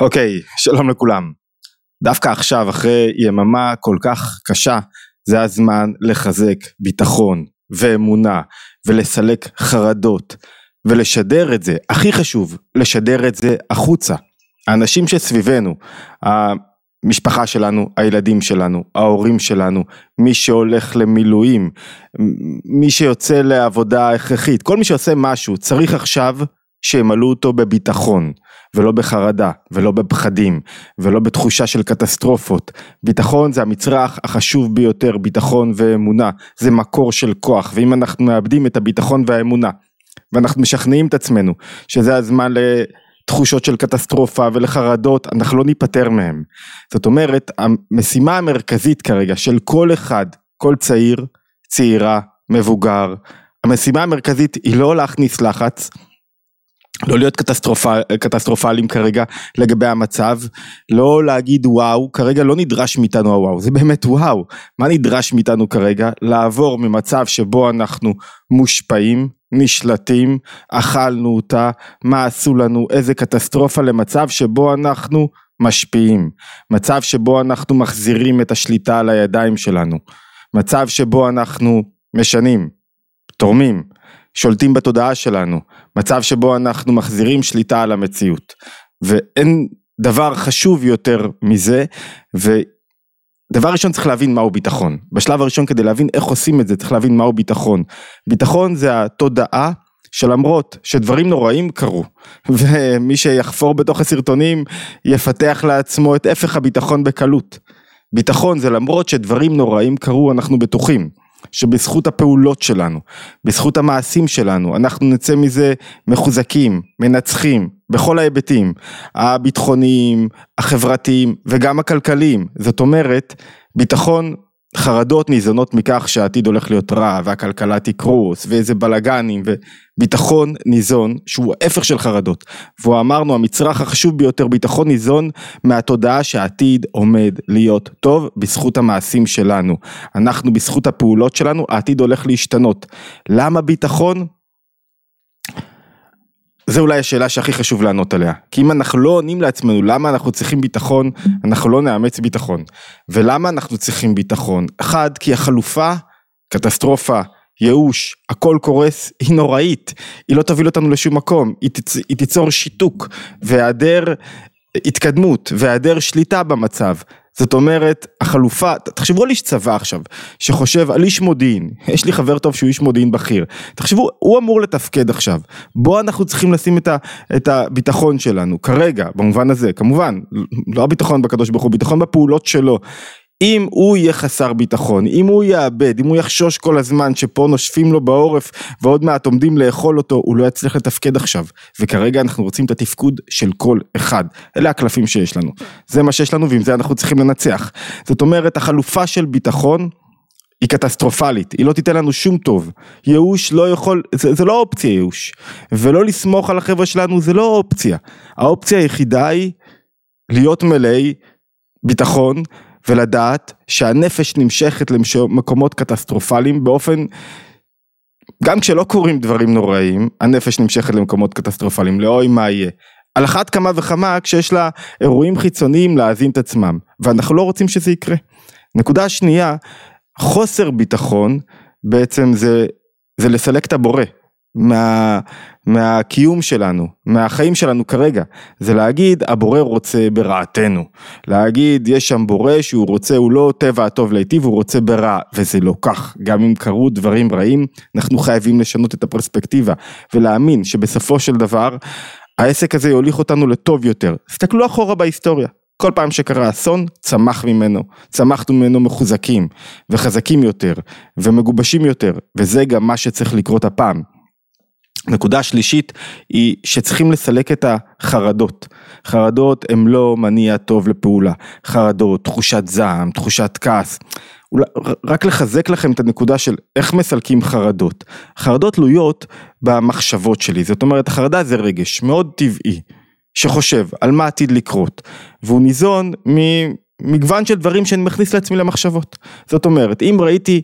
אוקיי, שלום לכולם. דווקא עכשיו, אחרי יממה כל כך קשה, זה הזמן לחזק ביטחון ואמונה ולסלק חרדות ולשדר את זה, הכי חשוב, לשדר את זה החוצה. האנשים שסביבנו, המשפחה שלנו, הילדים שלנו, ההורים שלנו, מי שהולך למילואים, מי שיוצא לעבודה הכרחית, כל מי שעושה משהו צריך עכשיו שימלאו אותו בביטחון ולא בחרדה ולא בפחדים ולא בתחושה של קטסטרופות. ביטחון זה המצרך החשוב ביותר, ביטחון ואמונה, זה מקור של כוח ואם אנחנו מאבדים את הביטחון והאמונה ואנחנו משכנעים את עצמנו שזה הזמן לתחושות של קטסטרופה ולחרדות, אנחנו לא ניפטר מהם. זאת אומרת, המשימה המרכזית כרגע של כל אחד, כל צעיר, צעירה, מבוגר, המשימה המרכזית היא לא להכניס לחץ לא להיות קטסטרופל, קטסטרופליים כרגע לגבי המצב, לא להגיד וואו, כרגע לא נדרש מאיתנו הוואו, זה באמת וואו, מה נדרש מאיתנו כרגע? לעבור ממצב שבו אנחנו מושפעים, נשלטים, אכלנו אותה, מה עשו לנו, איזה קטסטרופה למצב שבו אנחנו משפיעים, מצב שבו אנחנו מחזירים את השליטה על הידיים שלנו, מצב שבו אנחנו משנים, תורמים, שולטים בתודעה שלנו, מצב שבו אנחנו מחזירים שליטה על המציאות. ואין דבר חשוב יותר מזה, ודבר ראשון צריך להבין מהו ביטחון. בשלב הראשון כדי להבין איך עושים את זה צריך להבין מהו ביטחון. ביטחון זה התודעה שלמרות שדברים נוראים קרו, ומי שיחפור בתוך הסרטונים יפתח לעצמו את הפך הביטחון בקלות. ביטחון זה למרות שדברים נוראים קרו אנחנו בטוחים. שבזכות הפעולות שלנו, בזכות המעשים שלנו, אנחנו נצא מזה מחוזקים, מנצחים, בכל ההיבטים, הביטחוניים, החברתיים וגם הכלכליים. זאת אומרת, ביטחון חרדות ניזונות מכך שהעתיד הולך להיות רע והכלכלה תקרוס ואיזה בלאגנים וביטחון ניזון שהוא ההפך של חרדות. והוא אמרנו המצרך החשוב ביותר ביטחון ניזון מהתודעה שהעתיד עומד להיות טוב בזכות המעשים שלנו. אנחנו בזכות הפעולות שלנו העתיד הולך להשתנות. למה ביטחון? זה אולי השאלה שהכי חשוב לענות עליה, כי אם אנחנו לא עונים לעצמנו למה אנחנו צריכים ביטחון, אנחנו לא נאמץ ביטחון. ולמה אנחנו צריכים ביטחון? אחד, כי החלופה, קטסטרופה, ייאוש, הכל קורס, היא נוראית, היא לא תוביל אותנו לשום מקום, היא, תצ... היא תיצור שיתוק והיעדר התקדמות והיעדר שליטה במצב. זאת אומרת, החלופה, תחשבו על איש צבא עכשיו, שחושב על איש מודיעין, יש לי חבר טוב שהוא איש מודיעין בכיר, תחשבו, הוא אמור לתפקד עכשיו, בו אנחנו צריכים לשים את, ה, את הביטחון שלנו, כרגע, במובן הזה, כמובן, לא הביטחון בקדוש ברוך הוא, ביטחון בפעולות שלו, אם הוא יהיה חסר ביטחון, אם הוא יאבד, אם הוא יחשוש כל הזמן שפה נושפים לו בעורף ועוד מעט עומדים לאכול אותו, הוא לא יצליח לתפקד עכשיו. וכרגע אנחנו רוצים את התפקוד של כל אחד. אלה הקלפים שיש לנו. זה מה שיש לנו ועם זה אנחנו צריכים לנצח. זאת אומרת, החלופה של ביטחון היא קטסטרופלית, היא לא תיתן לנו שום טוב. ייאוש לא יכול, זה, זה לא אופציה ייאוש. ולא לסמוך על החבר'ה שלנו זה לא אופציה. האופציה היחידה היא להיות מלאי ביטחון ולדעת שהנפש נמשכת למקומות קטסטרופליים באופן, גם כשלא קורים דברים נוראים, הנפש נמשכת למקומות קטסטרופליים, לאוי מה יהיה. על אחת כמה וכמה כשיש לה אירועים חיצוניים להאזין את עצמם, ואנחנו לא רוצים שזה יקרה. נקודה שנייה, חוסר ביטחון בעצם זה, זה לסלק את הבורא. מה, מהקיום שלנו, מהחיים שלנו כרגע, זה להגיד הבורא רוצה ברעתנו, להגיד יש שם בורא שהוא רוצה, הוא לא טבע הטוב להיטיב, הוא רוצה ברע, וזה לא כך, גם אם קרו דברים רעים, אנחנו חייבים לשנות את הפרספקטיבה, ולהאמין שבסופו של דבר, העסק הזה יוליך אותנו לטוב יותר, תסתכלו אחורה בהיסטוריה, כל פעם שקרה אסון, צמח ממנו, צמחנו ממנו מחוזקים, וחזקים יותר, ומגובשים יותר, וזה גם מה שצריך לקרות הפעם. נקודה שלישית היא שצריכים לסלק את החרדות. חרדות הם לא מניע טוב לפעולה. חרדות, תחושת זעם, תחושת כעס. רק לחזק לכם את הנקודה של איך מסלקים חרדות. חרדות תלויות במחשבות שלי. זאת אומרת, החרדה זה רגש מאוד טבעי, שחושב על מה עתיד לקרות. והוא ניזון ממגוון של דברים שאני מכניס לעצמי למחשבות. זאת אומרת, אם ראיתי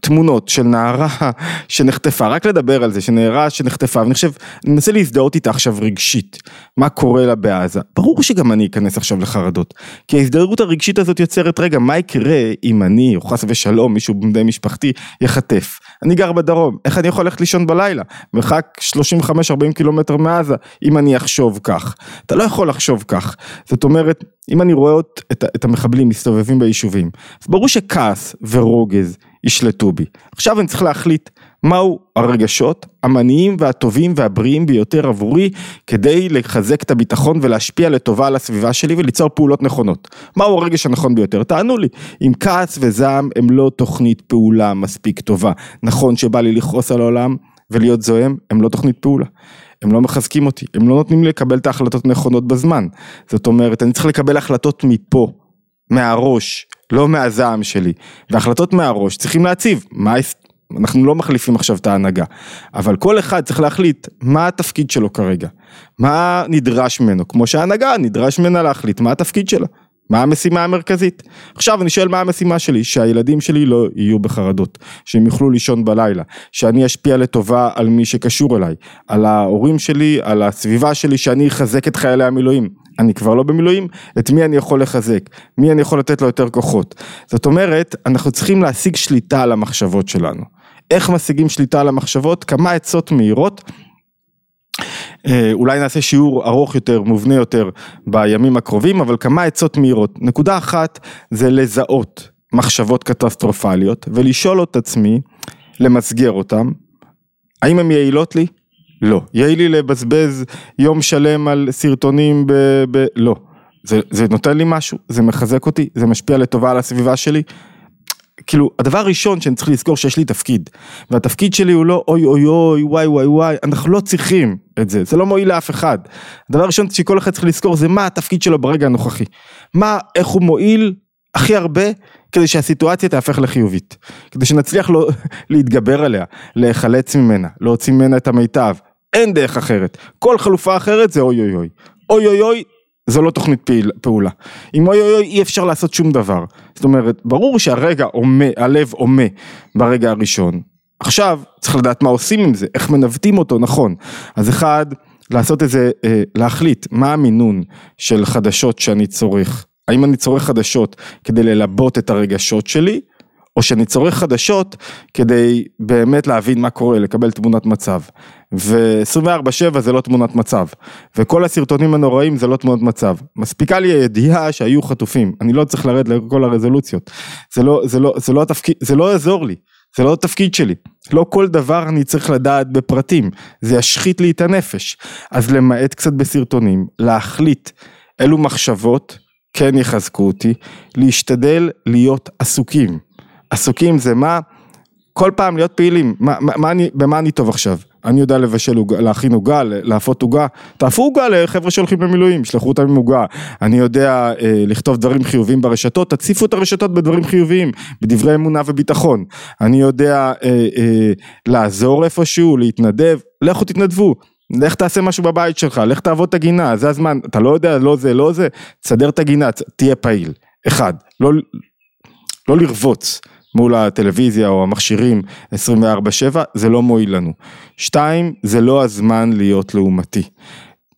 תמונות של נערה שנחטפה, רק לדבר על זה, שנערה שנחטפה, ואני חושב, אני מנסה להזדהות איתה עכשיו רגשית, מה קורה לה בעזה, ברור שגם אני אכנס עכשיו לחרדות, כי ההזדהות הרגשית הזאת יוצרת, רגע, מה יקרה אם אני, או חס ושלום, מישהו בני משפחתי, יחטף, אני גר בדרום, איך אני יכול ללכת לישון בלילה, מרחק 35-40 קילומטר מעזה, אם אני אחשוב כך, אתה לא יכול לחשוב כך, זאת אומרת, אם אני רואה את, את המחבלים מסתובבים ביישובים, אז ברור שכעס ורוגז ישלטו בי. עכשיו אני צריך להחליט מהו הרגשות המניים והטובים והבריאים ביותר עבורי כדי לחזק את הביטחון ולהשפיע לטובה על הסביבה שלי וליצור פעולות נכונות. מהו הרגש הנכון ביותר? תענו לי. אם כעס וזעם הם לא תוכנית פעולה מספיק טובה. נכון שבא לי לכעוס על העולם ולהיות זועם, הם לא תוכנית פעולה. הם לא מחזקים אותי, הם לא נותנים לי לקבל את ההחלטות הנכונות בזמן. זאת אומרת, אני צריך לקבל החלטות מפה, מהראש, לא מהזעם שלי. והחלטות מהראש צריכים להציב, מה, אנחנו לא מחליפים עכשיו את ההנהגה, אבל כל אחד צריך להחליט מה התפקיד שלו כרגע, מה נדרש ממנו, כמו שההנהגה נדרש ממנה להחליט מה התפקיד שלה. מה המשימה המרכזית? עכשיו אני שואל מה המשימה שלי, שהילדים שלי לא יהיו בחרדות, שהם יוכלו לישון בלילה, שאני אשפיע לטובה על מי שקשור אליי, על ההורים שלי, על הסביבה שלי, שאני אחזק את חיילי המילואים. אני כבר לא במילואים, את מי אני יכול לחזק, מי אני יכול לתת לו יותר כוחות. זאת אומרת, אנחנו צריכים להשיג שליטה על המחשבות שלנו. איך משיגים שליטה על המחשבות? כמה עצות מהירות אה, אולי נעשה שיעור ארוך יותר, מובנה יותר בימים הקרובים, אבל כמה עצות מהירות. נקודה אחת זה לזהות מחשבות קטסטרופליות ולשאול את עצמי, למסגר אותן, האם הן יעילות לי? לא. יעיל לי לבזבז יום שלם על סרטונים ב... ב... לא. זה, זה נותן לי משהו, זה מחזק אותי, זה משפיע לטובה על הסביבה שלי, כאילו, הדבר הראשון שאני צריך לזכור שיש לי תפקיד, והתפקיד שלי הוא לא אוי אוי אוי וואי וואי וואי, אנחנו לא צריכים את זה, זה לא מועיל לאף אחד. הדבר הראשון שכל אחד צריך לזכור זה מה התפקיד שלו ברגע הנוכחי. מה, איך הוא מועיל הכי הרבה כדי שהסיטואציה תהפך לחיובית. כדי שנצליח לא, להתגבר עליה, להיחלץ ממנה, להוציא ממנה את המיטב. אין דרך אחרת. כל חלופה אחרת זה אוי אוי אוי. אוי אוי אוי זו לא תוכנית פעיל, פעולה. עם אוי אוי אוי אי אפשר לעשות שום דבר. זאת אומרת, ברור שהרגע עומה, הלב עומה ברגע הראשון. עכשיו צריך לדעת מה עושים עם זה, איך מנווטים אותו נכון. אז אחד, לעשות איזה, אה, להחליט מה המינון של חדשות שאני צורך. האם אני צורך חדשות כדי ללבות את הרגשות שלי, או שאני צורך חדשות כדי באמת להבין מה קורה, לקבל תמונת מצב. ו-24/7 זה לא תמונת מצב, וכל הסרטונים הנוראים זה לא תמונת מצב. מספיקה לי הידיעה שהיו חטופים, אני לא צריך לרדת לכל הרזולוציות. זה לא, זה לא, זה לא התפקיד, זה לא יעזור לי, זה לא התפקיד שלי. לא כל דבר אני צריך לדעת בפרטים, זה ישחית לי את הנפש. אז למעט קצת בסרטונים, להחליט אילו מחשבות כן יחזקו אותי, להשתדל להיות עסוקים. עסוקים זה מה, כל פעם להיות פעילים, מה, מה, מה אני, במה אני טוב עכשיו? אני יודע לבשל עוגה, להכין עוגה, לאפות עוגה, תאפו עוגה לחבר'ה שהולכים במילואים, שלחו אותם עם עוגה. אני יודע אה, לכתוב דברים חיוביים ברשתות, תציפו את הרשתות בדברים חיוביים, בדברי אמונה וביטחון. אני יודע אה, אה, לעזור איפשהו, להתנדב, לכו תתנדבו. לך תעשה משהו בבית שלך, לך תעבוד את הגינה, זה הזמן, אתה לא יודע, לא זה, לא זה, תסדר את הגינה, תהיה פעיל. אחד, לא, לא לרבוץ. מול הטלוויזיה או המכשירים 24/7, זה לא מועיל לנו. שתיים, זה לא הזמן להיות לעומתי.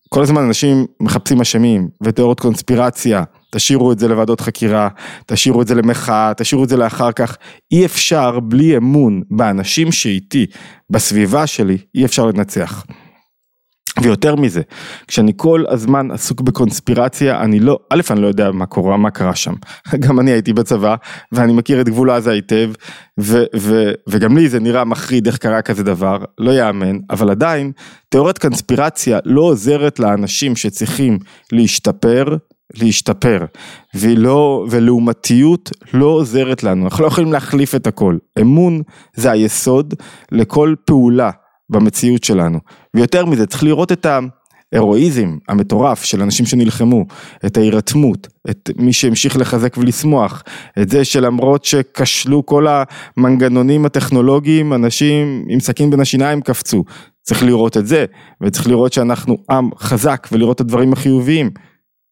כל הזמן אנשים מחפשים אשמים ותיאוריות קונספירציה, תשאירו את זה לוועדות חקירה, תשאירו את זה למחאה, תשאירו את זה לאחר כך. אי אפשר בלי אמון באנשים שאיתי, בסביבה שלי, אי אפשר לנצח. ויותר מזה, כשאני כל הזמן עסוק בקונספירציה, אני לא, א', אני לא יודע מה קורה, מה קרה שם. גם אני הייתי בצבא, ואני מכיר את גבול עזה היטב, ו, ו, וגם לי זה נראה מחריד איך קרה כזה דבר, לא יאמן, אבל עדיין, תיאוריית קונספירציה לא עוזרת לאנשים שצריכים להשתפר, להשתפר, ולא, ולעומתיות לא עוזרת לנו, אנחנו לא יכולים להחליף את הכל. אמון זה היסוד לכל פעולה. במציאות שלנו. ויותר מזה, צריך לראות את ההירואיזם המטורף של אנשים שנלחמו, את ההירתמות, את מי שהמשיך לחזק ולשמוח, את זה שלמרות שכשלו כל המנגנונים הטכנולוגיים, אנשים עם סכין בין השיניים קפצו. צריך לראות את זה, וצריך לראות שאנחנו עם חזק ולראות את הדברים החיוביים,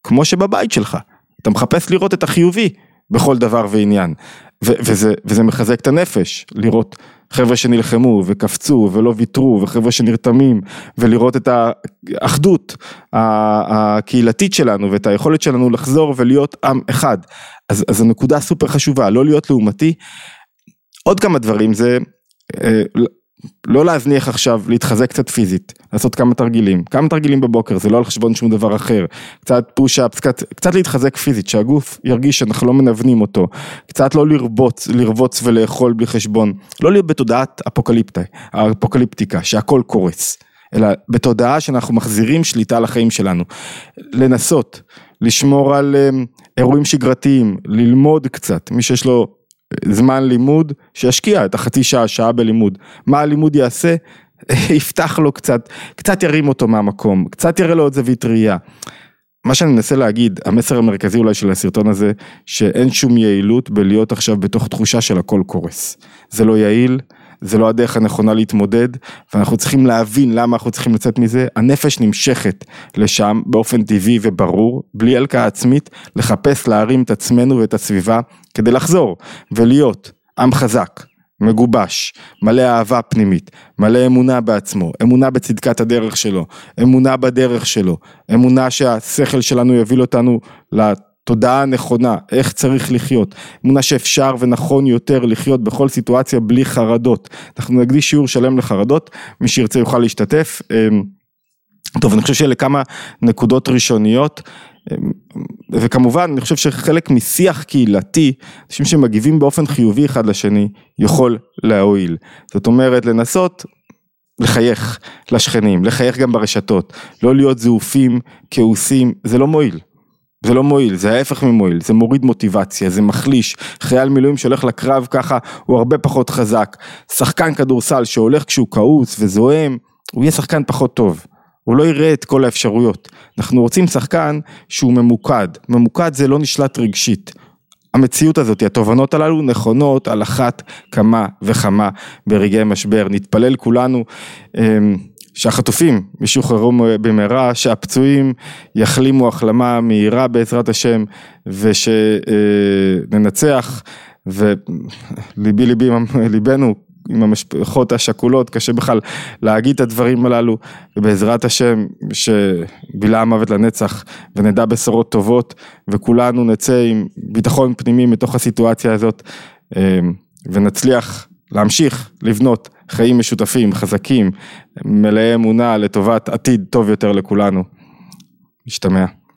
כמו שבבית שלך, אתה מחפש לראות את החיובי בכל דבר ועניין. וזה, וזה מחזק את הנפש, לראות חבר'ה שנלחמו וקפצו ולא ויתרו וחבר'ה שנרתמים ולראות את האחדות הקהילתית שלנו ואת היכולת שלנו לחזור ולהיות עם אחד. אז, אז הנקודה סופר חשובה, לא להיות לעומתי. עוד כמה דברים זה אה, לא להזניח עכשיו, להתחזק קצת פיזית, לעשות כמה תרגילים, כמה תרגילים בבוקר, זה לא על חשבון שום דבר אחר, קצת פוש-אפס, קצת, קצת להתחזק פיזית, שהגוף ירגיש שאנחנו לא מנוונים אותו, קצת לא לרבוץ, לרבוץ ולאכול בלי חשבון, לא להיות בתודעת אפוקליפטי, אפוקליפטיקה, שהכל קורס, אלא בתודעה שאנחנו מחזירים שליטה על החיים שלנו, לנסות, לשמור על um, אירועים שגרתיים, ללמוד קצת, מי שיש לו זמן לימוד, שישקיע את החצי שעה, שעה בלימוד. מה הלימוד יעשה? יפתח לו קצת, קצת ירים אותו מהמקום, קצת יראה לו עוד זווית ראייה. מה שאני מנסה להגיד, המסר המרכזי אולי של הסרטון הזה, שאין שום יעילות בלהיות עכשיו בתוך תחושה של הכל קורס. זה לא יעיל, זה לא הדרך הנכונה להתמודד, ואנחנו צריכים להבין למה אנחנו צריכים לצאת מזה. הנפש נמשכת לשם באופן טבעי וברור, בלי הלקאה עצמית, לחפש להרים את עצמנו ואת הסביבה כדי לחזור ולהיות עם חזק. מגובש, מלא אהבה פנימית, מלא אמונה בעצמו, אמונה בצדקת הדרך שלו, אמונה בדרך שלו, אמונה שהשכל שלנו יוביל אותנו תודעה נכונה, איך צריך לחיות, אמונה שאפשר ונכון יותר לחיות בכל סיטואציה בלי חרדות. אנחנו נקדיש שיעור שלם לחרדות, מי שירצה יוכל להשתתף. אמ, טוב, אני חושב שאלה כמה נקודות ראשוניות, אמ, וכמובן, אני חושב שחלק משיח קהילתי, אנשים שמגיבים באופן חיובי אחד לשני, יכול להועיל. זאת אומרת, לנסות לחייך לשכנים, לחייך גם ברשתות, לא להיות זעופים, כעוסים, זה לא מועיל. זה לא מועיל, זה ההפך ממועיל, זה מוריד מוטיבציה, זה מחליש, חייל מילואים שהולך לקרב ככה הוא הרבה פחות חזק, שחקן כדורסל שהולך כשהוא כעוס וזועם, הוא יהיה שחקן פחות טוב, הוא לא יראה את כל האפשרויות, אנחנו רוצים שחקן שהוא ממוקד, ממוקד זה לא נשלט רגשית, המציאות הזאת, התובנות הללו נכונות על אחת כמה וכמה ברגעי משבר, נתפלל כולנו אמ, שהחטופים ישוחררו במהרה, שהפצועים יחלימו החלמה מהירה בעזרת השם ושננצח וליבי ליבי ליבנו עם המשפחות השכולות, קשה בכלל להגיד את הדברים הללו, ובעזרת השם שבילה המוות לנצח ונדע בשורות טובות, וכולנו נצא עם ביטחון פנימי מתוך הסיטואציה הזאת, אה, ונצליח להמשיך לבנות חיים משותפים, חזקים, מלאי אמונה לטובת עתיד טוב יותר לכולנו. משתמע.